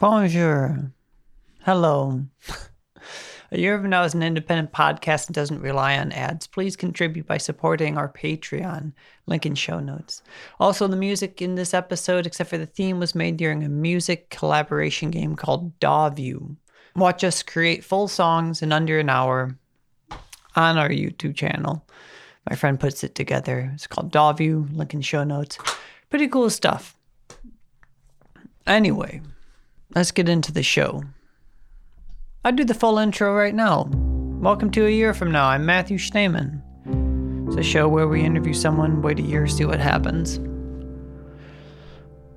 Bonjour. Hello. A Year From Now is an independent podcast and doesn't rely on ads. Please contribute by supporting our Patreon. Link in show notes. Also, the music in this episode, except for the theme, was made during a music collaboration game called Dawview. Watch us create full songs in under an hour on our YouTube channel. My friend puts it together. It's called Dawview. Link in show notes. Pretty cool stuff. Anyway, let's get into the show. I'll do the full intro right now. Welcome to A Year From Now. I'm Matthew Schneeman. It's a show where we interview someone, wait a year, see what happens.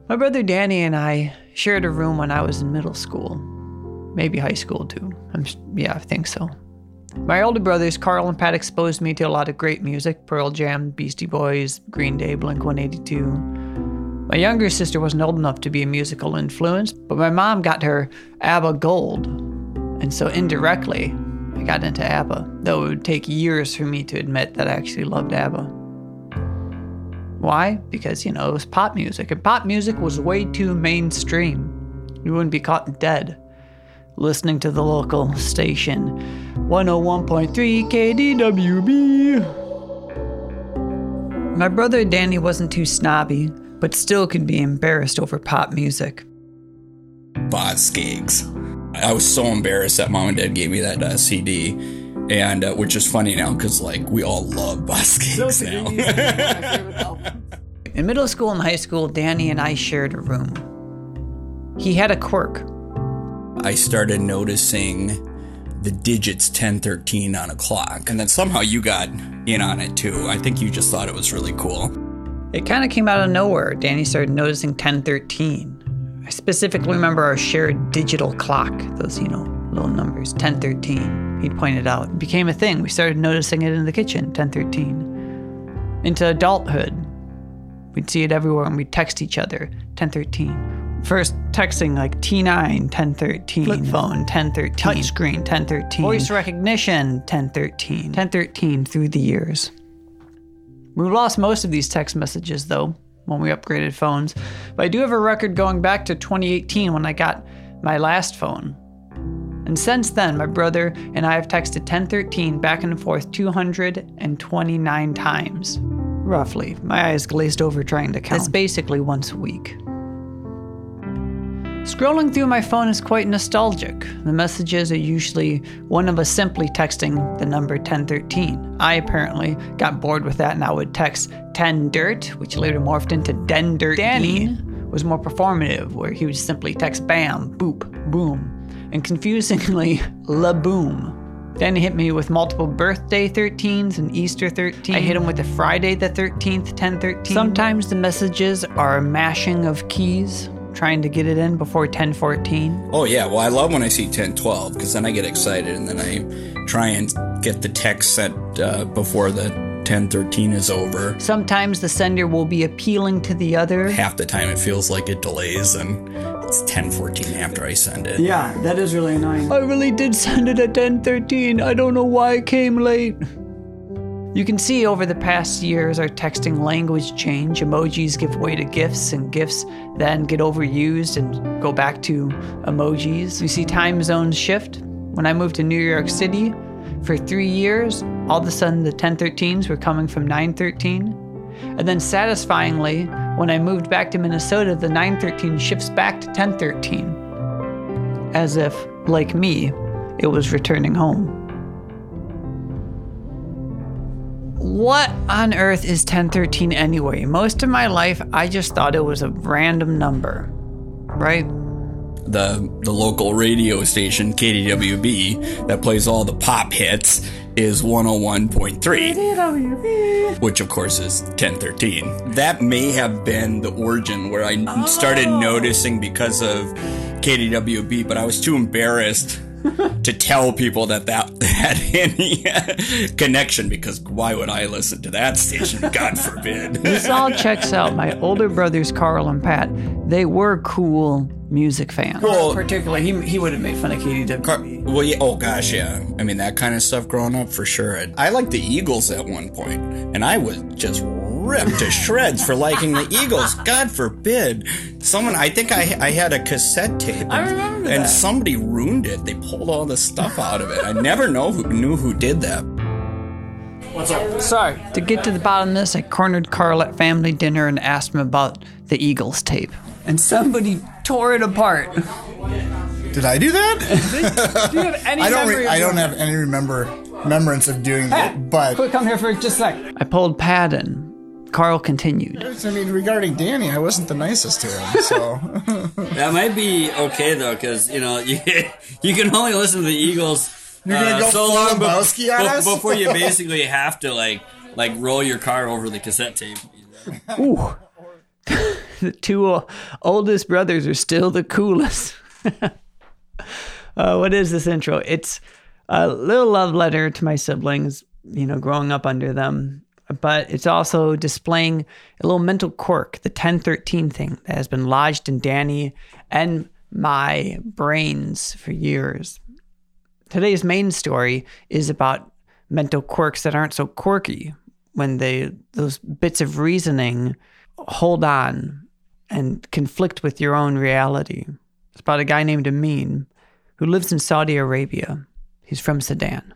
My brother Danny and I shared a room when I was in middle school. Maybe high school too. I'm, yeah, I think so. My older brothers, Carl and Pat, exposed me to a lot of great music Pearl Jam, Beastie Boys, Green Day, Blink 182. My younger sister wasn't old enough to be a musical influence, but my mom got her ABBA Gold, and so indirectly, I got into ABBA, though it would take years for me to admit that I actually loved ABBA. Why? Because, you know, it was pop music, and pop music was way too mainstream. You wouldn't be caught dead listening to the local station 101.3 KDWB. My brother Danny wasn't too snobby, but still can be embarrassed over pop music. Boz Skaggs. I was so embarrassed that mom and dad gave me that uh, CD, and uh, which is funny now because like we all love Boz Skaggs now. In middle school and high school, Danny and I shared a room. He had a quirk. I started noticing the digits 1013 on a clock, and then somehow you got in on it too. I think you just thought it was really cool. It kind of came out of nowhere. Danny started noticing 1013. I specifically remember our shared digital clock, those, you know, little numbers, 1013. He'd pointed out. It became a thing. We started noticing it in the kitchen, 1013. Into adulthood, we'd see it everywhere and we'd text each other, 1013. First texting like T9, 1013. Flip phone, 1013. Touchscreen, 1013. Voice recognition, 1013. 1013 through the years. We lost most of these text messages though when we upgraded phones, but I do have a record going back to 2018 when I got my last phone. And since then, my brother and I have texted 1013 back and forth 229 times. Roughly. My eyes glazed over trying to count. That's basically once a week. Scrolling through my phone is quite nostalgic. The messages are usually one of us simply texting the number 1013. I apparently got bored with that and I would text 10 dirt, which later morphed into den dirt. Danny was more performative, where he would simply text bam, boop, boom, and confusingly, la boom. Then hit me with multiple birthday 13s and Easter 13. I hit him with a Friday the 13th, 1013. Sometimes the messages are a mashing of keys, trying to get it in before 1014. Oh yeah, well I love when I see 1012 because then I get excited and then I try and get the text sent uh, before the 1013 is over. Sometimes the sender will be appealing to the other. Half the time it feels like it delays and it's 1014 after I send it. Yeah, that is really annoying. I really did send it at 1013. I don't know why it came late. You can see over the past years our texting language change. Emojis give way to GIFs, and GIFs then get overused and go back to emojis. You see time zones shift. When I moved to New York City for three years, all of a sudden the 1013s were coming from 913. And then satisfyingly, when I moved back to Minnesota, the 913 shifts back to 1013. As if, like me, it was returning home. What on earth is 1013 anyway? Most of my life, I just thought it was a random number, right? The the local radio station KDWB that plays all the pop hits is 101.3, which of course is 1013. That may have been the origin where I started oh. noticing because of KDWB, but I was too embarrassed to tell people that that had any connection because why would I listen to that station? God forbid. This all checks out. My older brothers, Carl and Pat, they were cool music fans. Well- particularly, he, he would have made fun of KDW. Car- well, yeah, oh gosh, yeah. I mean, that kind of stuff growing up for sure. I liked the Eagles at one point, and I was just ripped to shreds for liking the Eagles. God forbid. Someone, I think I, I had a cassette tape. I remember And that. somebody ruined it. They pulled all the stuff out of it. I never know who knew who did that. What's up? Sorry. To get to the bottom of this, I cornered Carl at family dinner and asked him about the Eagles tape. And somebody tore it apart. Did I do that? Do you have any I don't. Re- I don't have any remember remembrance of doing it. But Quick, come here for just a sec. I pulled Pat in. Carl continued. I mean, regarding Danny, I wasn't the nicest to him. So That might be okay though, because you know you you can only listen to the Eagles You're gonna uh, go so long be- on be- us? before you basically have to like like roll your car over the cassette tape. Ooh. the two o- oldest brothers are still the coolest. uh, what is this intro? It's a little love letter to my siblings, you know, growing up under them. But it's also displaying a little mental quirk, the 1013 thing that has been lodged in Danny and my brains for years. Today's main story is about mental quirks that aren't so quirky when they those bits of reasoning hold on and conflict with your own reality. It's about a guy named Amin who lives in Saudi Arabia. He's from Sudan.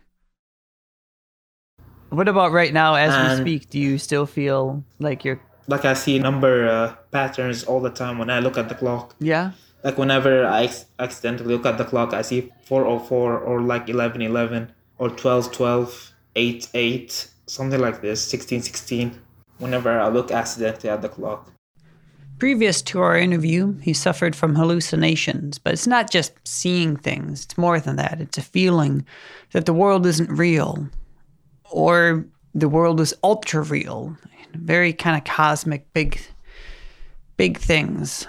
What about right now as we speak? Do you still feel like you're like I see number uh, patterns all the time when I look at the clock. yeah? Like whenever I accidentally look at the clock, I see 404 or like 1111 or 1212, 88, something like this, 1616. Whenever I look accidentally at the clock. Previous to our interview, he suffered from hallucinations, but it's not just seeing things, it's more than that. It's a feeling that the world isn't real or the world is ultra real. Very kind of cosmic, big, big things.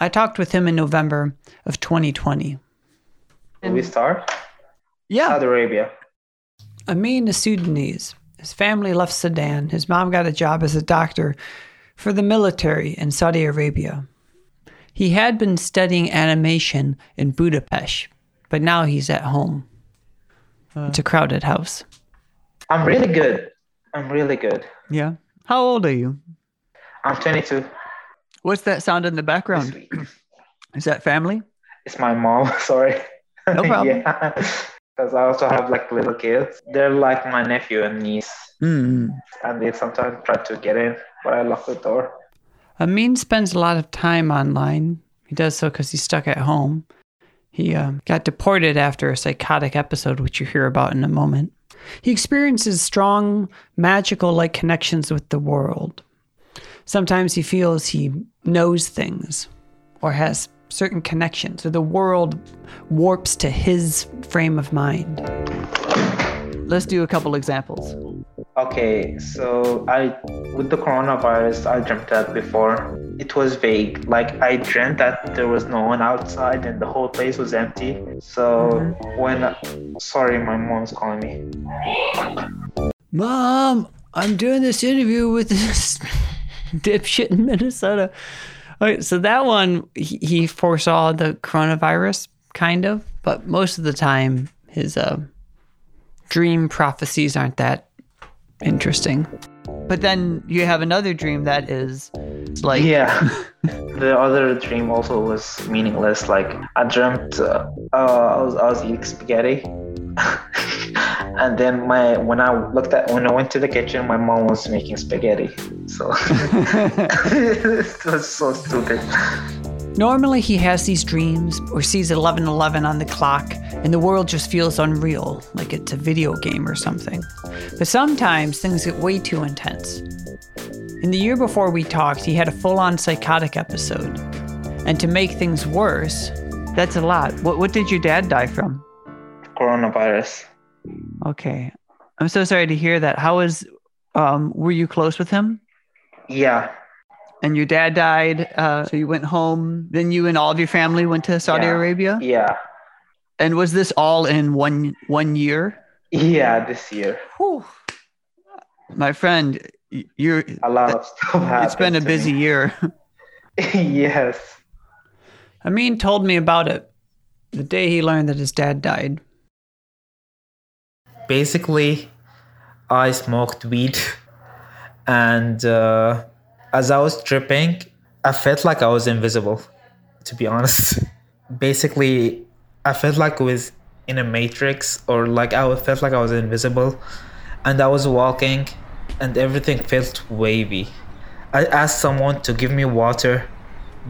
I talked with him in November of 2020. we start? Yeah. Saudi Arabia. Amin is Sudanese. His family left Sudan. His mom got a job as a doctor for the military in Saudi Arabia. He had been studying animation in Budapest, but now he's at home. it's a crowded house. I'm really good. I'm really good. Yeah. How old are you? I'm 22 What's that sound in the background? Is that family? It's my mom, sorry. No problem. yeah. Because I also have like little kids. They're like my nephew and niece. Mm. And they sometimes try to get in, but I lock the door. Amin spends a lot of time online. He does so because he's stuck at home. He uh, got deported after a psychotic episode, which you hear about in a moment. He experiences strong, magical like connections with the world. Sometimes he feels he knows things or has certain connections, or the world warps to his frame of mind. Let's do a couple examples. Okay, so I with the coronavirus, I dreamt that before. It was vague. Like I dreamt that there was no one outside and the whole place was empty. So when sorry, my mom's calling me. Mom, I'm doing this interview with this dipshit in Minnesota. Okay, so that one, he, he foresaw the coronavirus, kind of, but most of the time, his uh, dream prophecies aren't that interesting. But then you have another dream that is like, Yeah. the other dream also was meaningless. Like I dreamt uh, uh, I was I was eating spaghetti. and then my when I looked at when I went to the kitchen, my mom was making spaghetti. So it was so stupid. Normally, he has these dreams or sees 1111 on the clock, and the world just feels unreal, like it's a video game or something. But sometimes things get way too intense. In the year before we talked, he had a full on psychotic episode. And to make things worse, that's a lot. What, what did your dad die from? Coronavirus. Okay. I'm so sorry to hear that. How was, um, were you close with him? Yeah. And your dad died, uh, so you went home. Then you and all of your family went to Saudi Yeah. Arabia. Yeah. And was this all in one one year? Yeah, this year. Whew. My friend, you're. A lot of stuff happened. It's been a busy me. year. yes. Amin told me about it the day he learned that his dad died. basically i smoked weed and uh, as I was tripping, I felt like I was invisible. To be honest, basically, I felt like I was in a matrix, or like I felt like I was invisible, and I was walking, and everything felt wavy. I asked someone to give me water,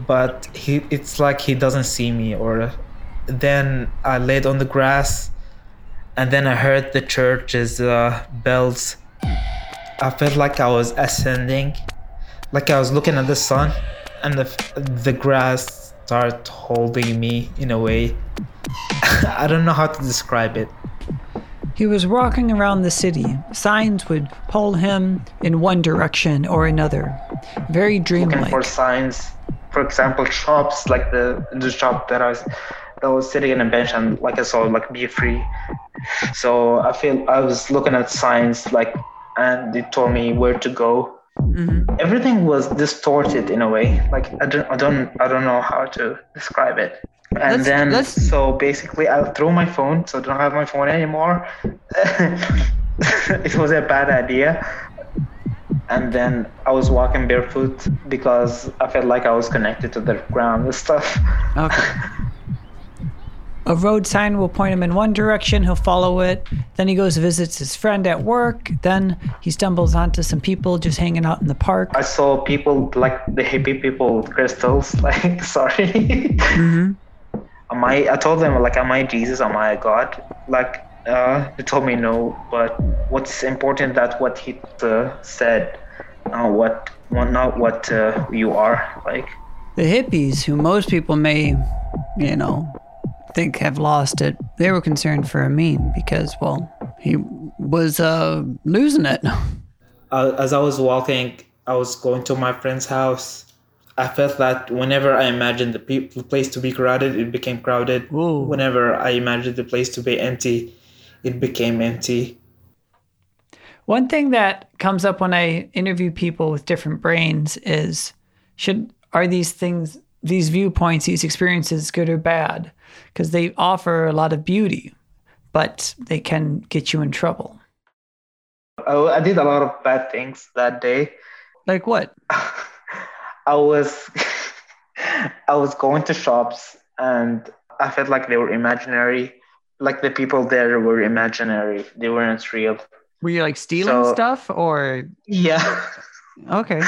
but he it's like he doesn't see me. Or then I laid on the grass, and then I heard the church's uh, bells. I felt like I was ascending, like I was looking at the sun, and the the grass started holding me in a way. I don't know how to describe it. He was walking around the city. Signs would pull him in one direction or another. Very dreamlike. looking for signs. For example, shops like the the shop that I was that was sitting in a bench and like I saw like be free. So I feel I was looking at signs like and it told me where to go. Mm-hmm. Everything was distorted in a way. Like I don't I don't I don't know how to describe it. And Let's- then let's- so basically I threw my phone, so I don't have my phone anymore. it was a bad idea and then I was walking barefoot because I felt like I was connected to the ground and stuff. Okay. A road sign will point him in one direction, he'll follow it. Then he goes visits his friend at work. Then he stumbles onto some people just hanging out in the park. I saw people like the hippie people with crystals. Like, sorry. Am I? I told them like, am I Jesus? Am I a God? Like, uh, they told me no. But what's important that what he uh, said, uh, what, what not what uh, you are. Like, The hippies, who most people may, you know, think have lost it, they were concerned for Amin because, well, he was uh, losing it. uh, as I was walking, I was going to my friend's house. I felt that whenever I imagined the, pe- the place to be crowded, it became crowded. Whoa. Whenever I imagined the place to be empty, it became empty. One thing that comes up when I interview people with different brains is should are these things these viewpoints these experiences good or bad because they offer a lot of beauty but they can get you in trouble I, I did a lot of bad things that day. like what I was I was going to shops and I felt like they were imaginary. Like the people there were imaginary. They weren't real. were you like stealing So- stuff or Yeah. okay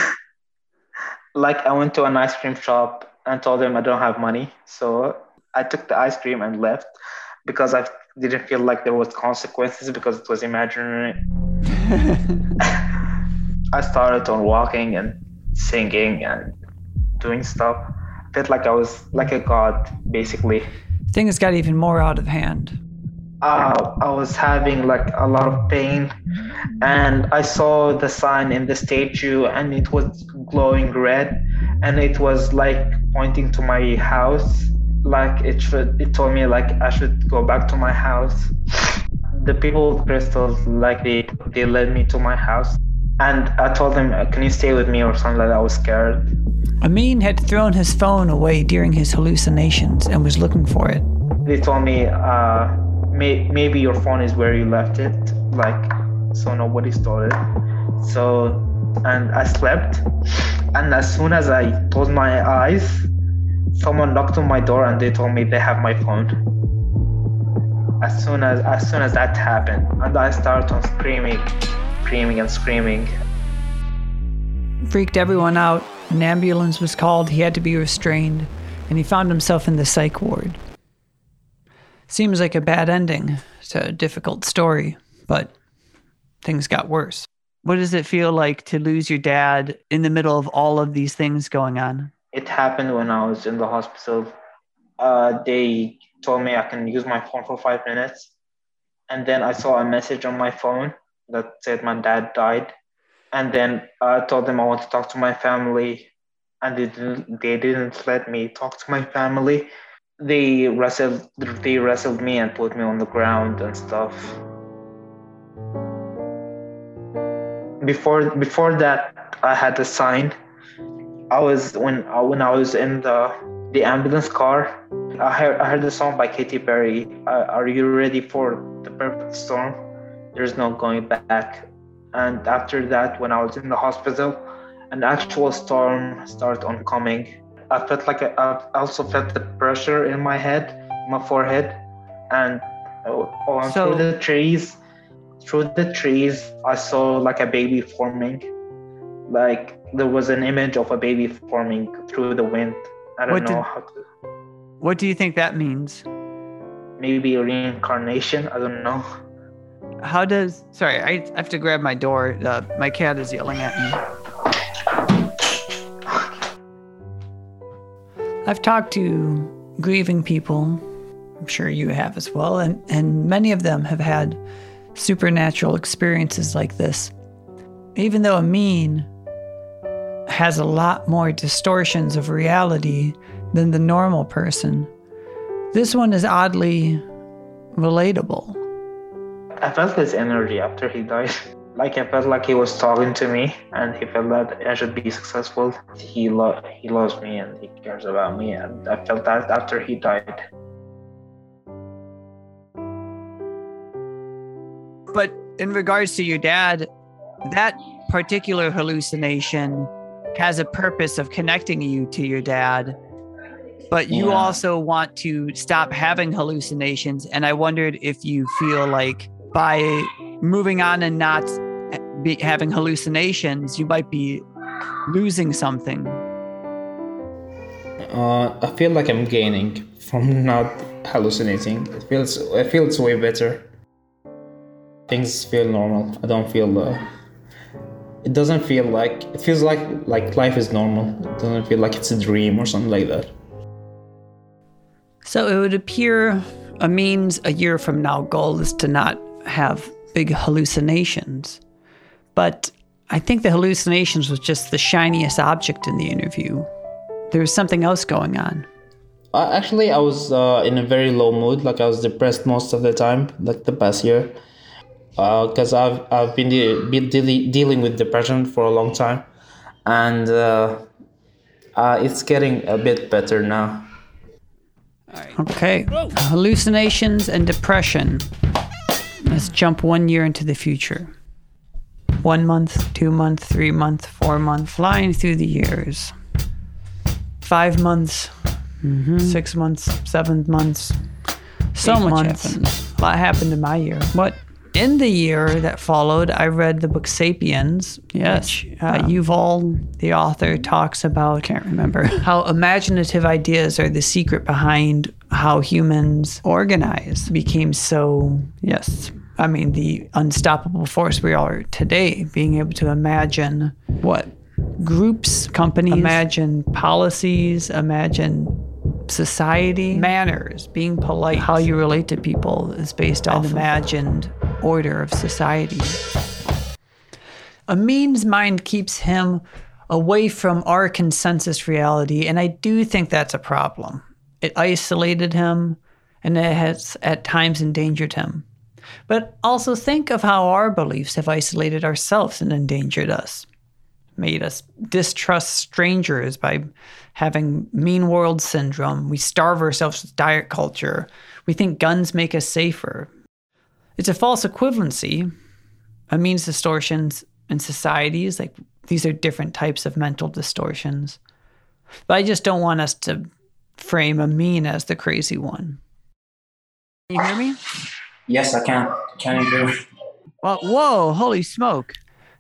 like I went to an ice cream shop and told them I don't have money. So I took the ice cream and left because I didn't feel like there was consequences because it was imaginary. I started on walking and singing and doing stuff. Felt like I was like a god, basically. things got even more out of hand uh, I was having like a lot of pain, and I saw the sign in the statue, and it was glowing red, and it was like pointing to my house. Like it should, it told me like I should go back to my house. The people with crystals, like they they led me to my house, and I told them, "Can you stay with me?" or something like that. I was scared. amin had thrown his phone away during his hallucinations and was looking for it they told me uh, may, maybe your phone is where you left it like so nobody stole it. So and i slept. And as soon as i closed my eyes someone knocked on my door and they told me they have my phone. As soon as as soon as that happened and i started on screaming screaming and screaming. Freaked everyone out. An ambulance was called. He had to be restrained. And he found himself in the psych ward seems like a bad ending to a difficult story but things got worse what does it feel like to lose your dad in the middle of all of these things going on it happened when I was in the hospital. Uh, they told me I can use my phone for five minutes. And then I saw a message on my phone that said my dad died. And then I told them I want to talk to my family. And they didn't, they didn't let me talk to my family. They wrestled, they wrestled me and put me on the ground and stuff. Before, before that, I had a sign I was when uh, when I was in the the ambulance car. I heard I heard the song by Katy Perry. Uh, Are you ready for the perfect storm? There's no going back. And after that, when I was in the hospital, an actual storm started oncoming. I felt like I, I also felt the pressure in my head, my forehead, and uh, So- through the trees, through the trees, I saw like a baby forming. Like there was an image of a baby forming through the wind. I don't know did- how to. What do you think that means? Maybe reincarnation. I don't know. How does. Sorry, I have to grab my door. Uh, my cat is yelling at me. I've talked to grieving people. I'm sure you have as well. And, and many of them have had supernatural experiences like this. Even though Amin has a lot more distortions of reality than the normal person, this one is oddly relatable. I felt his energy after he died. Like I felt like he was talking to me, and he felt that I should be successful. He lo- he loves me and he cares about me, and I felt that after he died. But in regards to your dad, that particular hallucination has a purpose of connecting you to your dad. But you Yeah. also want to stop having hallucinations. And I wondered if you feel like by moving on and not be having hallucinations, you might be losing something. Uh, I feel like I'm gaining from not hallucinating. It feels I feel it's way better. Things feel normal. I don't feel uh, it doesn't feel like it feels like like life is normal. It doesn't feel like it's a dream or something like that. So it would appear Amin's a year from now goal is to not have big hallucinations. But I think the hallucinations was just the shiniest object in the interview. There was something else going on. Uh, actually, I was uh, in a very low mood. Like I was depressed most of the time, like the past year, because I've I've been, de- been deali- dealing with depression for a long time, and uh, uh, it's getting a bit better now. Okay. Hallucinations and depression. Let's jump one year into the future. One month, two month, three month, four month, flying through the years. Five months, six months, seven months. So Eight much months. happened. A lot happened in my year. But in the year that followed, I read the book *Sapiens*. Yes. which, uh, Yuval, the author, talks about. Can't remember how imaginative ideas are the secret behind how humans organize. Became so yes. I mean, the unstoppable force we are today, being able to imagine what groups, companies, imagine policies, imagine society, manners, being polite, how you relate to people is based on imagined order of society. Amin's mind keeps him away from our consensus reality, and I do think that's a problem. It isolated him, and it has at times endangered him. But also think of how our beliefs have isolated ourselves and endangered us made us distrust strangers by having mean world syndrome. We starve ourselves with diet culture. We think guns make us safer. It's a false equivalency. Amin's distortions in societies. Like these are different types of mental distortions. But I just don't want us to frame Amin as the crazy one. You hear me? Yes, I can. Can you hear? Well, whoa, holy smoke.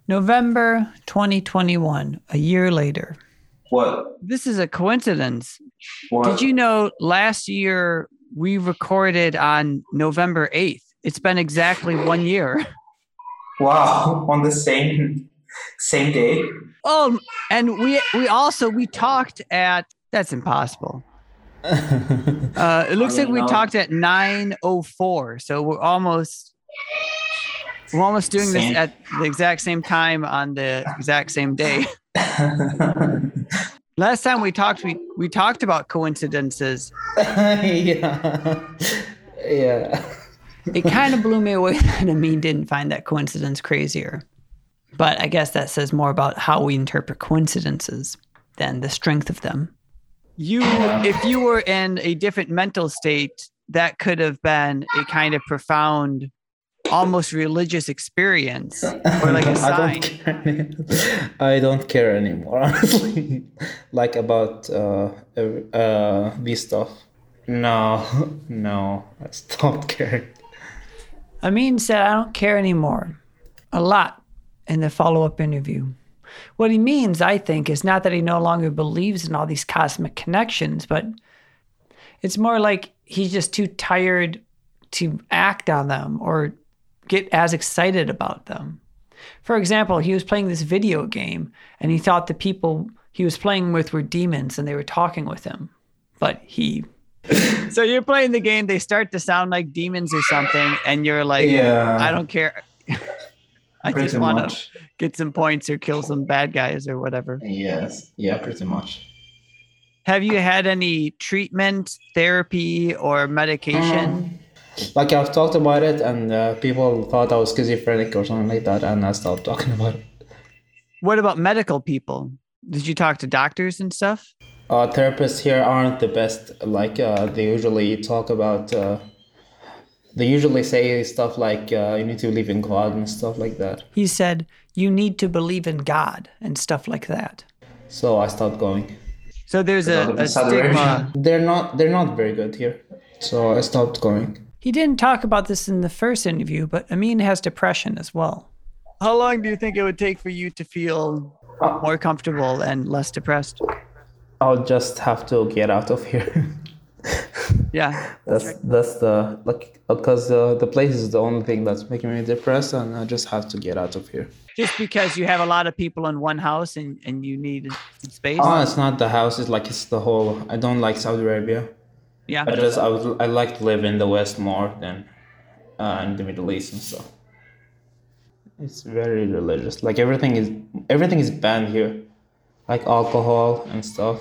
November 2021, a year later. What? This is a coincidence. What? Did you know last year we recorded on November 8th? It's been exactly one year. Wow! On the same same day. Oh, and we we also we talked at that's impossible. Uh, it looks like we know. talked at 9:04, so we're almost we're almost doing Same. this at the exact same time on the exact same day. Last time we talked, we we talked about coincidences. yeah. Yeah. It kind of blew me away that Amin didn't find that coincidence crazier. But I guess that says more about how we interpret coincidences than the strength of them. You, if you were in a different mental state, that could have been a kind of profound almost religious experience or like a I sign. don't care. I don't care anymore, honestly. like about uh, uh, this stuff. No, no, I stopped caring. Amin said, I don't care anymore. A lot in the follow up interview. What he means, I think, is not that he no longer believes in all these cosmic connections, but it's more like he's just too tired to act on them or get as excited about them. For example, he was playing this video game and he thought the people he was playing with were demons and they were talking with him. But he. so you're playing the game, they start to sound like demons or something, and you're like, Yeah. I don't care. I just want to get some points or kill some bad guys or whatever. Yes, yeah, pretty much. Have you had any treatment, therapy, or medication? Like I've talked about it, and uh, people thought I was schizophrenic or something like that, and I stopped talking about it. What about medical people? Did you talk to doctors and stuff? Uh, therapists here aren't the best. Like uh, they usually talk about. Uh, they usually say stuff like uh, you need to believe in God and stuff like that. He said, You need to believe in God and stuff like that. So I stopped going. So there's a, a stigma. They're not. They're not very good here. So I stopped going. He didn't talk about this in the first interview, but Amin has depression as well. How long do you think it would take for you to feel more comfortable and less depressed? I'll just have to get out of here. Yeah. that's that's the like because uh, the place is the only thing that's making me depressed, and I just have to get out of here. Just because you have a lot of people in one house and, and you need space? Oh, it's not the house. It's like it's the whole. I don't like Saudi Arabia. yeah. I just I would I like to live in the West more than uh, in the Middle East and stuff. It's very religious. Like everything is everything is banned here, like alcohol and stuff.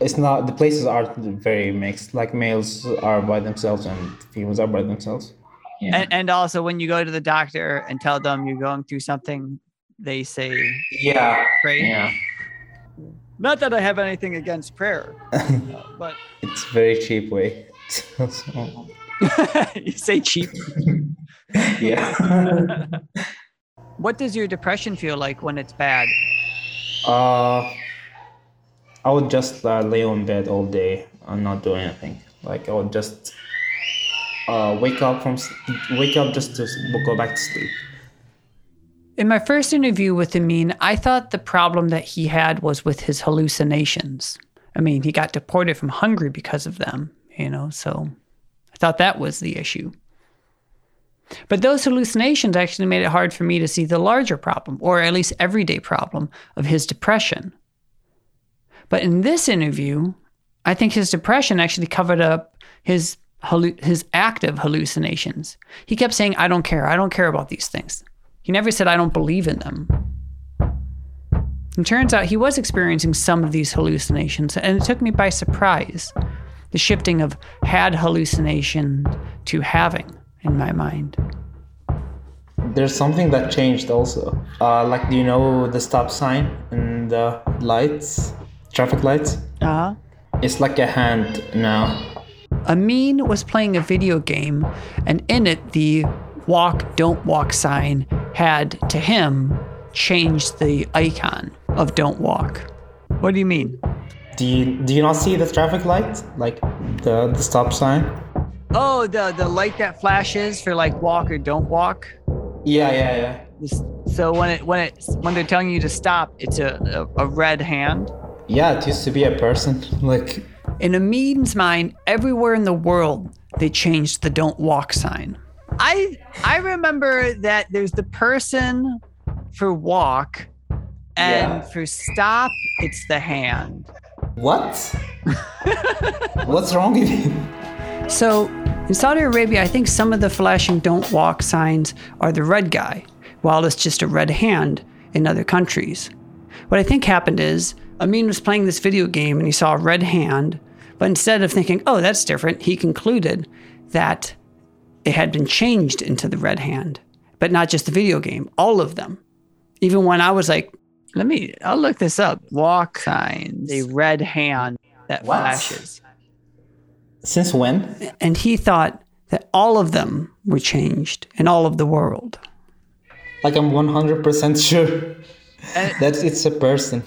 It's not the places aren't very mixed. Like males are by themselves and females are by themselves. And, and also, when you go to the doctor and tell them you're going through something, they say, Yeah. pray. Yeah. Not that I have anything against prayer, but It's very cheap way. You say cheap. yeah. What does your depression feel like when it's bad? Uh, I would just uh, lay on bed all day and not do anything. Like I would just uh, wake up from wake up just to go back to sleep. In my first interview with Amin, I thought the problem that he had was with his hallucinations. I mean, he got deported from Hungary because of them, you know, so I thought that was the issue. But those hallucinations actually made it hard for me to see the larger problem, or at least everyday problem, of his depression. But in this interview, I think his depression actually covered up his his active hallucinations. He kept saying, "I don't care. I don't care about these things." He never said, "I don't believe in them." And turns out he was experiencing some of these hallucinations, and it took me by surprise. The shifting of had hallucination to having in my mind. There's something that changed also. Uh, like do you know the stop sign and the lights, traffic lights? Uh-huh. It's like a hand now. Amin was playing a video game, and in it, the walk, don't walk sign had, to him, changed the icon of don't walk. What do you mean? Do you do you not see the traffic light? Like the the stop sign? Oh, the, the light that flashes for like walk or don't walk. Yeah, yeah, yeah. So when it when it when they're telling you to stop, it's a, a, a red hand. Yeah, it used to be a person. Like In Amin's mind, everywhere in the world, they changed the don't walk sign. I I remember that there's the person for walk, and Yeah. for stop, it's the hand. what? What's wrong with you? So in Saudi Arabia, I think some of the flashing don't walk signs are the red guy, while it's just a red hand in other countries. What I think happened is Amin was playing this video game and he saw a red hand, but instead of thinking, oh, that's different, he concluded that it had been changed into the red hand. But not just the video game, all of them. Even when I was like, let me, I'll look this up. Walk signs, a red hand that What? flashes Since when? and he thought that all of them were changed in all of the world. Like I'm 100% sure that it's a person.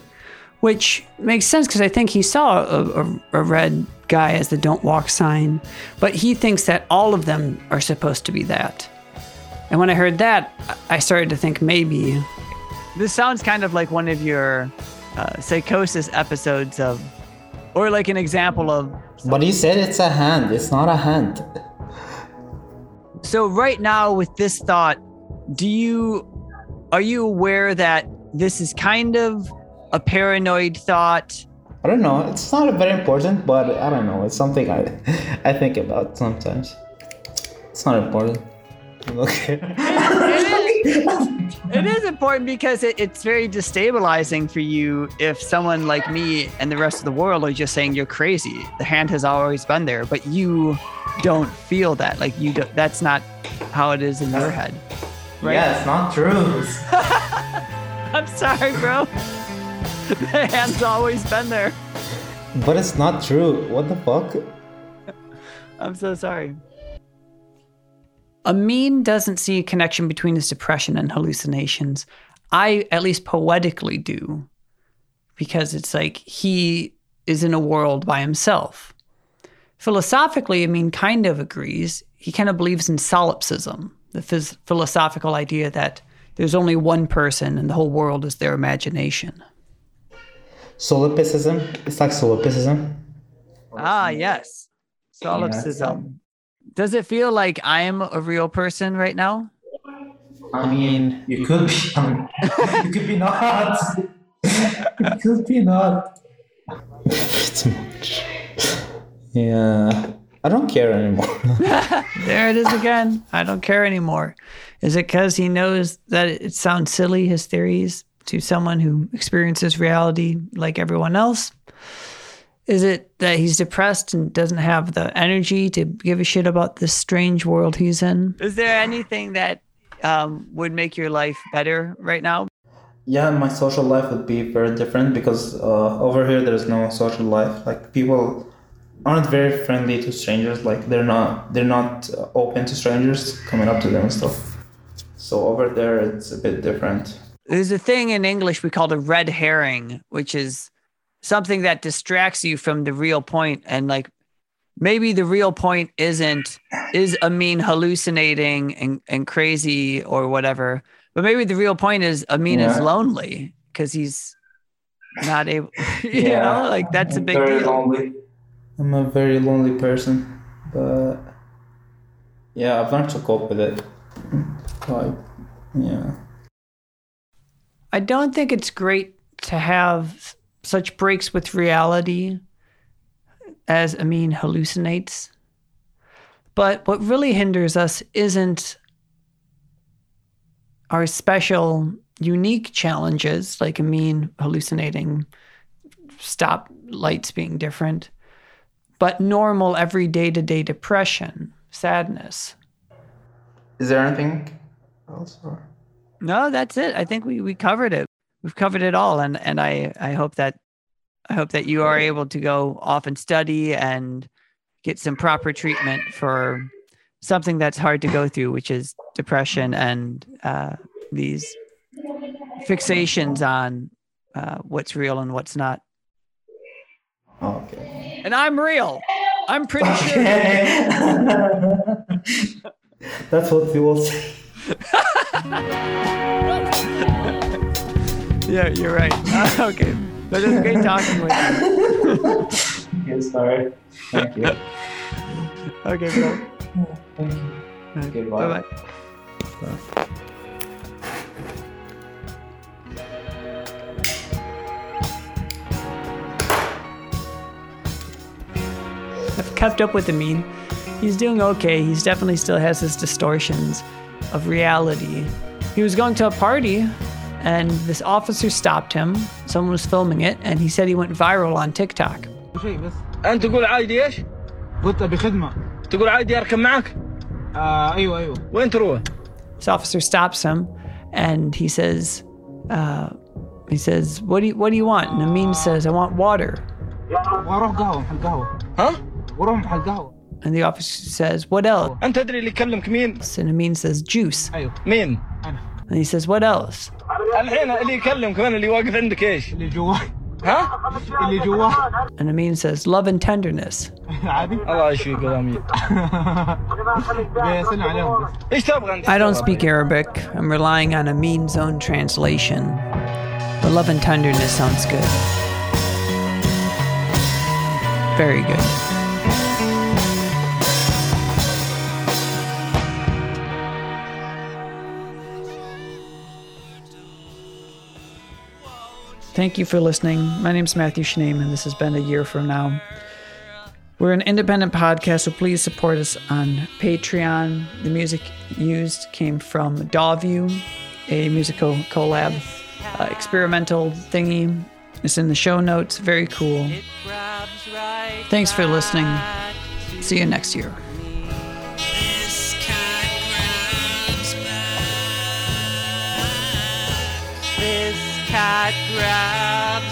Which makes sense because I think he saw a, a, a red guy as the don't walk sign, but he thinks that all of them are supposed to be that. And when I heard that, I started to think maybe this sounds kind of like one of your uh, psychosis episodes of, or like an example of. But you said it's a hand. It's not a hand. So right now, with this thought, do you are you aware that this is kind of a paranoid thought? I don't know. It's not very important, but I don't know. It's something I I think about sometimes. It's not important. Okay. It is important because it, it's very destabilizing for you if someone like me and the rest of the world are just saying you're crazy. The hand has always been there, but you don't feel that. Like you, do, that's not how it is in your head. Right? Yeah, it's not true. I'm sorry, bro. The hand's always been there. But it's not true. What the fuck? I'm so sorry. Amin doesn't see a connection between his depression and hallucinations. I, at least poetically, do. Because it's like he is in a world by himself. Philosophically, Amin kind of agrees. He kind of believes in solipsism, the phys- philosophical idea that there's only one person and the whole world is their imagination. Solipsism? It's like solipsism. Ah, yes. Solipsism. Does it feel like I am a real person right now? I mean, you could be. I mean, you could be not. you could be not. Too much. Yeah. I don't care anymore. There it is again. I don't care anymore. Is it because he knows that it sounds silly, his theories, to someone who experiences reality like everyone else? Is it that he's depressed and doesn't have the energy to give a shit about this strange world he's in? Is there anything that um, would make your life better right now? yeah, my social life would be very different because uh, over here there's no social life. Like people aren't very friendly to strangers. Like they're not they're not uh, open to strangers coming up to them and stuff. So over there it's a bit different. There's a thing in English we call a red herring, which is something that distracts you from the real point and like maybe the real point isn't is Amin hallucinating and, and crazy or whatever. But maybe the real point is Amin is lonely because he's not able you Yeah. know, like that's a I'm big very deal. lonely. I'm a very lonely person, but yeah, I've learned to cope with it. Like, yeah. I don't think it's great to have such breaks with reality as Amin hallucinates. But what really hinders us isn't our special, unique challenges, like Amin hallucinating, stop lights being different, but normal, everyday to day depression, sadness. Is there anything else? Or? No, that's it. I think we, we covered it. We've covered it all, and and I I hope that I hope that you are able to go off and study and get some proper treatment for something that's hard to go through, which is depression and uh, these fixations on uh, what's real and what's not. Okay. And I'm real. I'm pretty sure. That's what you will say. Yeah, you're right. okay, but it was great talking with you. Okay, sorry. Thank you. Okay, bro. Thank you. Okay, Bye bye. bye. I've kept up with Amin. He's doing okay. He's definitely still has his distortions of reality. He was going to a party and this officer stopped him. Someone was filming it and he said he went viral on TikTok. شيء بس انت تقول عادي ايش؟ قلت ابي خدمه تقول عادي اركب معك؟ آه ايوه ايوه وين تروح؟ This officer stops him and he says, uh, he says, what do you, what do you want? And Amin says, I want water. واروح قهوه محل قهوه ها؟ واروح محل قهوه And the officer says, What else? انت تدري اللي يكلمك مين And Amin says, Juice. ايوه مين انا And he says, What else? الحين اللي يكلمك من اللي واقف عندك ايش اللي جواه ها اللي جواه And Amin says, Love and tenderness. عادي الله يشفيك يا امين بيسن عليهم بس ايش تبغى انت I don't speak Arabic. I'm relying on Amin's own translation. But love and tenderness sounds good. Very good. Thank you for listening. My name is Matthew Schneem, and this has been a year from now. We're an independent podcast, so please support us on Patreon. The music used came from Dawview, a musical collab uh, experimental thingy. It's in the show notes. Very cool. Thanks for listening. See you next year. Grabs